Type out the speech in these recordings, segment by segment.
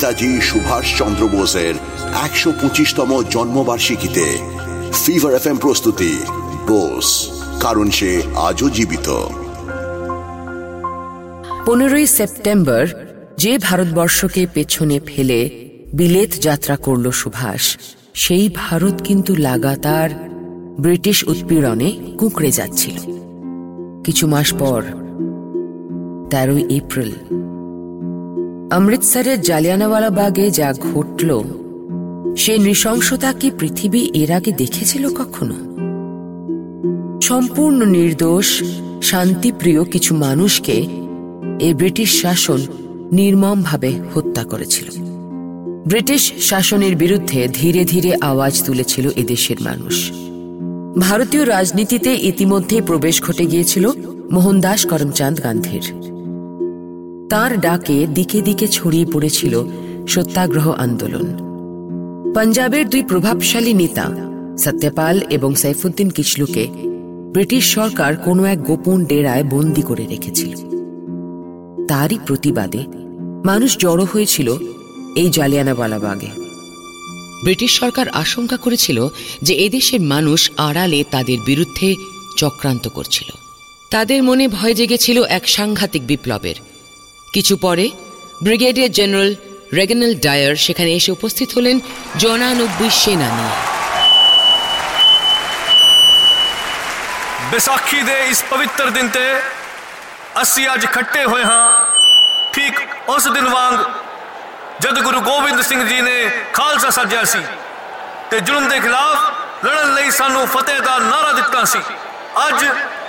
নেতাজি সুভাষ চন্দ্র বোসের একশো পঁচিশতম জন্মবার্ষিকীতে ফিভার এফ প্রস্তুতি। বোস, কারণ সে আজও জীবিত। পনেরোই সেপ্টেম্বর যে ভারতবর্ষকে পেছনে ফেলে বিলেত যাত্রা করল সুভাষ, সেই ভারত কিন্তু লাগাতার ব্রিটিশ উৎপীড়নে কুঁকড়ে যাচ্ছিল। কিছু মাস পর, তেরোই এপ্রিল অমৃতসরের জালিয়ানাওয়ালা বাগে যা ঘটল, সে নৃশংসতা কি পৃথিবী এর আগে দেখেছিল কখনো? সম্পূর্ণ নির্দোষ, শান্তিপ্রিয় কিছু মানুষকে এই ব্রিটিশ শাসন নির্মমভাবে হত্যা করেছিল। ব্রিটিশ শাসনের বিরুদ্ধে ধীরে ধীরে আওয়াজ তুলেছিল এদেশের মানুষ। ভারতীয় রাজনীতিতে ইতিমধ্যে প্রবেশ ঘটে গিয়েছিল মোহনদাস করমচাঁদ গান্ধীর। তার ডাকে দিকে দিকে ছড়িয়ে পড়েছিল সত্যাগ্রহ আন্দোলন। পাঞ্জাবের দুই প্রভাবশালী নেতা, সত্যপাল এবং সাইফুদ্দিন কিচলুকে ব্রিটিশ সরকার কোনো এক গোপন ডেরায় বন্দি করে রেখেছিল। তারই প্রতিবাদে মানুষ জড়ো হয়েছিল এই জালিয়ানাওয়ালাবাগে ব্রিটিশ সরকার আশঙ্কা করেছিল যে এদেশের মানুষ আড়ালে তাদের বিরুদ্ধে চক্রান্ত করছিল। তাদের মনে ভয় জেগেছিল এক সাংঘাতিক বিপ্লবের। কিছু পরে ব্রিগেডিয়ার জেনারেল রেগনাল ডায়ার সেখানে এসে উপস্থিত হলেন জনানব্বই সেনা নিয়ে ਵਿਸਾਖੀ ਦੇ ਇਸ ਪਵਿੱਤਰ ਦਿਨ ਤੇ ਅਸੀਂ ਅੱਜ ਇਕੱਠੇ ਹੋਏ ਹਾਂ ਠੀਕ ਉਸ ਦਿਨ ਵਾਂਗ ਜਦ ਗੁਰੂ ਗੋਬਿੰਦ ਸਿੰਘ ਜੀ ਨੇ ਖਾਲਸਾ ਸਾਜਿਆ ਸੀ ਤੇ ਜ਼ੁਲਮ ਦੇ ਖਿਲਾਫ ਲੜਨ ਲਈ ਸਾਨੂੰ ਫਤਿਹ ਦਾ ਨਾਰਾ ਦਿੱਤਾ ਸੀ ਅੱਜ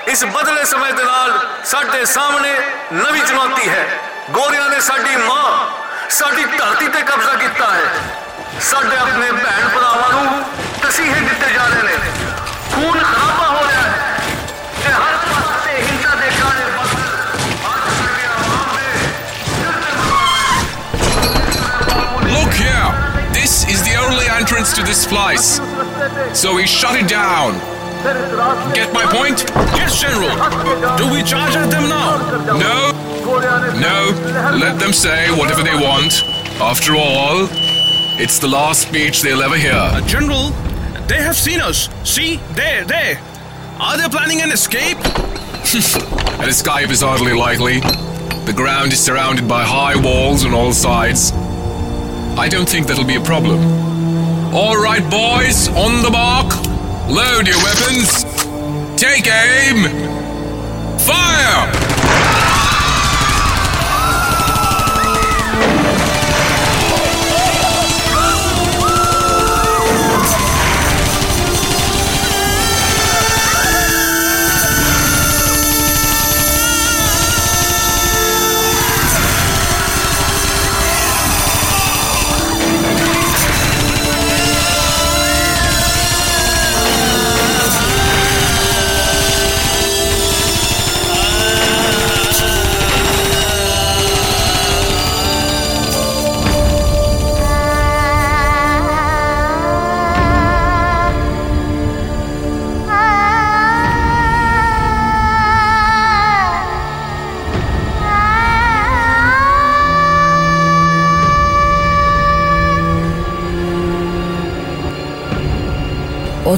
ਇਸ ਬਦਲੇ ਸਮੇਂ ਦੇ ਨਾਲ ਸਾਡੇ ਸਾਹਮਣੇ ਨਵੀਂ ਚੁਣੌਤੀ ਹੈ ਗੋਰਿਆਂ ਨੇ ਸਾਡੀ ਮਾਂ ਸਾਡੀ ਧਰਤੀ ਤੇ ਕਬਜ਼ਾ ਕੀਤਾ ਹੈ ਸਾਡੇ ਆਪਣੇ ਭੈਣ ਭਰਾਵਾਂ ਨੂੰ ਤਸੀਹੇ ਦਿੱਤੇ ਜਾ ਰਹੇ ਨੇ ਖੂਨ ਖਰਾਬਾ ਹੋ ਰਿਹਾ ਹੈ ਤੇ ਹਰ ਪਾਸੇ ਹਿੰਸਾ ਦੇ ਕਾਲੇ ਬੱਦਲ ਅੱਜ ਸਾਡੇ ਆਵਾਮ ਦੇ Look here! This is the only entrance to this place. So we shut it down. Get my point? Yes, General. Do we charge at them now? No, No. Let them say whatever they want. After all, it's the last speech they'll ever hear. Uh, General, they have seen us. See, there, there. Are they planning an escape? An escape is hardly likely. The ground is surrounded by high walls on all sides. I don't think that'll be a problem. All right, boys, on the mark. Load your weapons. Take aim. Fire!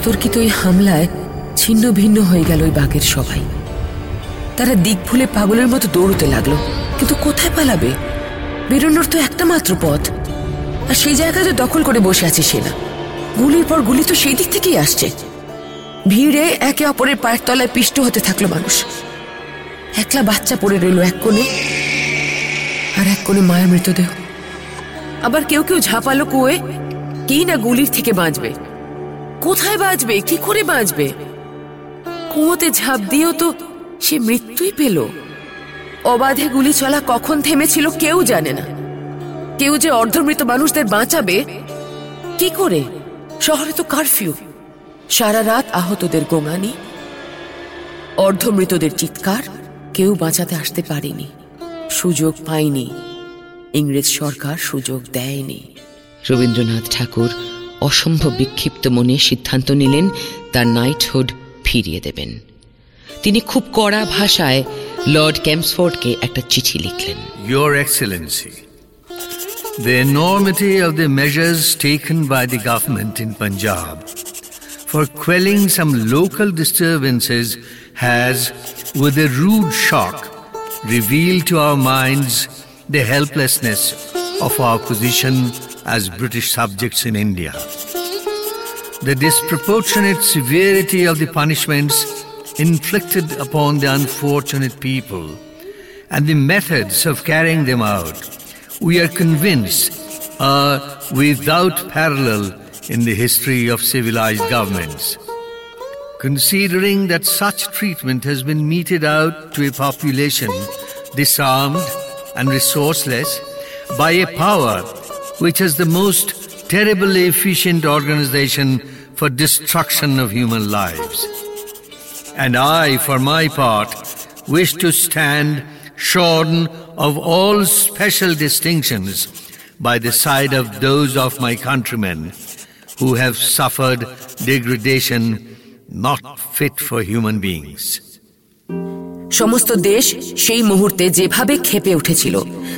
অতর্কিত ওই হামলায় ছিন্ন ভিন্ন হয়ে গেল ওই বাঘের সবাই। তারা দিক ভুলে পাগলের মতো দৌড়তে লাগল, কিন্তু কোথায় পালাবে? বেরোনোর তো একটা মাত্র পথ, আর সেই জায়গাতে দখল করে বসে আছে সেনা। গুলির পর গুলি তো সেই দিক থেকেই আসছে। ভিড়ে একে অপরের পায়ের তলায় পিষ্ট হতে থাকল মানুষ। একলা বাচ্চা পড়ে রইল এক কোণে, আর এক কোণে মায়ের মৃতদেহ। আবার কেউ কেউ ঝাঁপালো কুয়ে, কি না গুলির থেকে বাঁচবে? কোথায় বাঁচবে কি করে বাঁচবে কুয়োতে ঝাঁপ দিয়েও তো সে মৃত্যুই পেল। অবাধে গুলি চলা কখন থেমেছিল কেউ জানে না। কেউ যে অর্ধমৃত মানুষদের বাঁচাবে, কি করে? শহরে তো কারফিউ। সারা রাত আহতদের গোঙানি। অর্ধমৃতদের চিৎকার কেউ বাঁচাতে আসতে পারেনি। সুযোগ পায়নি। ইংরেজ সরকার সুযোগ দেয়নি। রবীন্দ্রনাথ ঠাকুর অসম্ভব বিক্ষিপ্ত মনে সিদ্ধান্ত নিলেন তার নাইটহুড ফিরিয়ে দেবেন তিনি খুব কড়া ভাষায় লর্ড ক্যাম্পসফোর্ডকে একটা চিঠি লিখলেন Your Excellency, the enormity of the measures taken by the government in Punjab for quelling some local disturbances has, with a rude shock, revealed to our minds the helplessness of our position as British subjects in India. The disproportionate severity of the punishments inflicted upon the unfortunate people and the methods of carrying them out, we are convinced are without parallel in the history of civilized governments. Considering that such treatment has been meted out to a population disarmed and resourceless by a power which has the most terribly efficient organization for destruction of human lives. And I, for my part, wish to stand shorn of all special distinctions by the side of those of my countrymen who have suffered degradation not fit for human beings. সমস্ত দেশ সেই মুহূর্তে যেভাবে খেপে উঠেছিল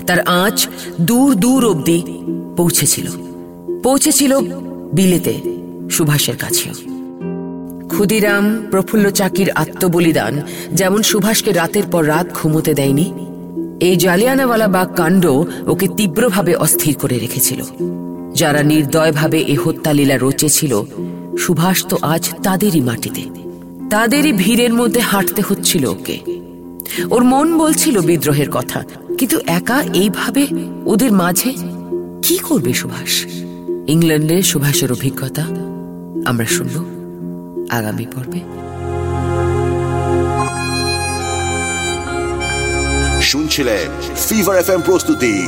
তার আঁচ দূর দূর অবধি পৌঁছেছিল। পৌঁছেছিল বিলেতে, সুভাষের কাছেও। ক্ষুদিরাম প্রফুল্ল চাকির আত্মবলিদান যেমন সুভাষকে রাতের পর রাত ঘুমোতে দেয়নি, এই জালিয়ানাওয়ালা বাগ কাণ্ড ওকে তীব্রভাবে অস্থির করে রেখেছিল। যারা নির্দয়ভাবে এ হত্যালীলা রচেছিল, সুভাষ তো আজ তাদেরই মাটিতে। তাদেরই ভিড়ের মধ্যে হাঁটতে হচ্ছিল ওকে। ওর মন বলছিল বিদ্রোহের কথা, কিন্তু একা এইভাবে ওদের মাঝে কি করবে সুভাষ? ইংল্যান্ডে সুভাষের অভিজ্ঞতা আমরা শুনব আগামী পর্বে। শুনছিলেন ফিভার এফ প্রস্তুতি।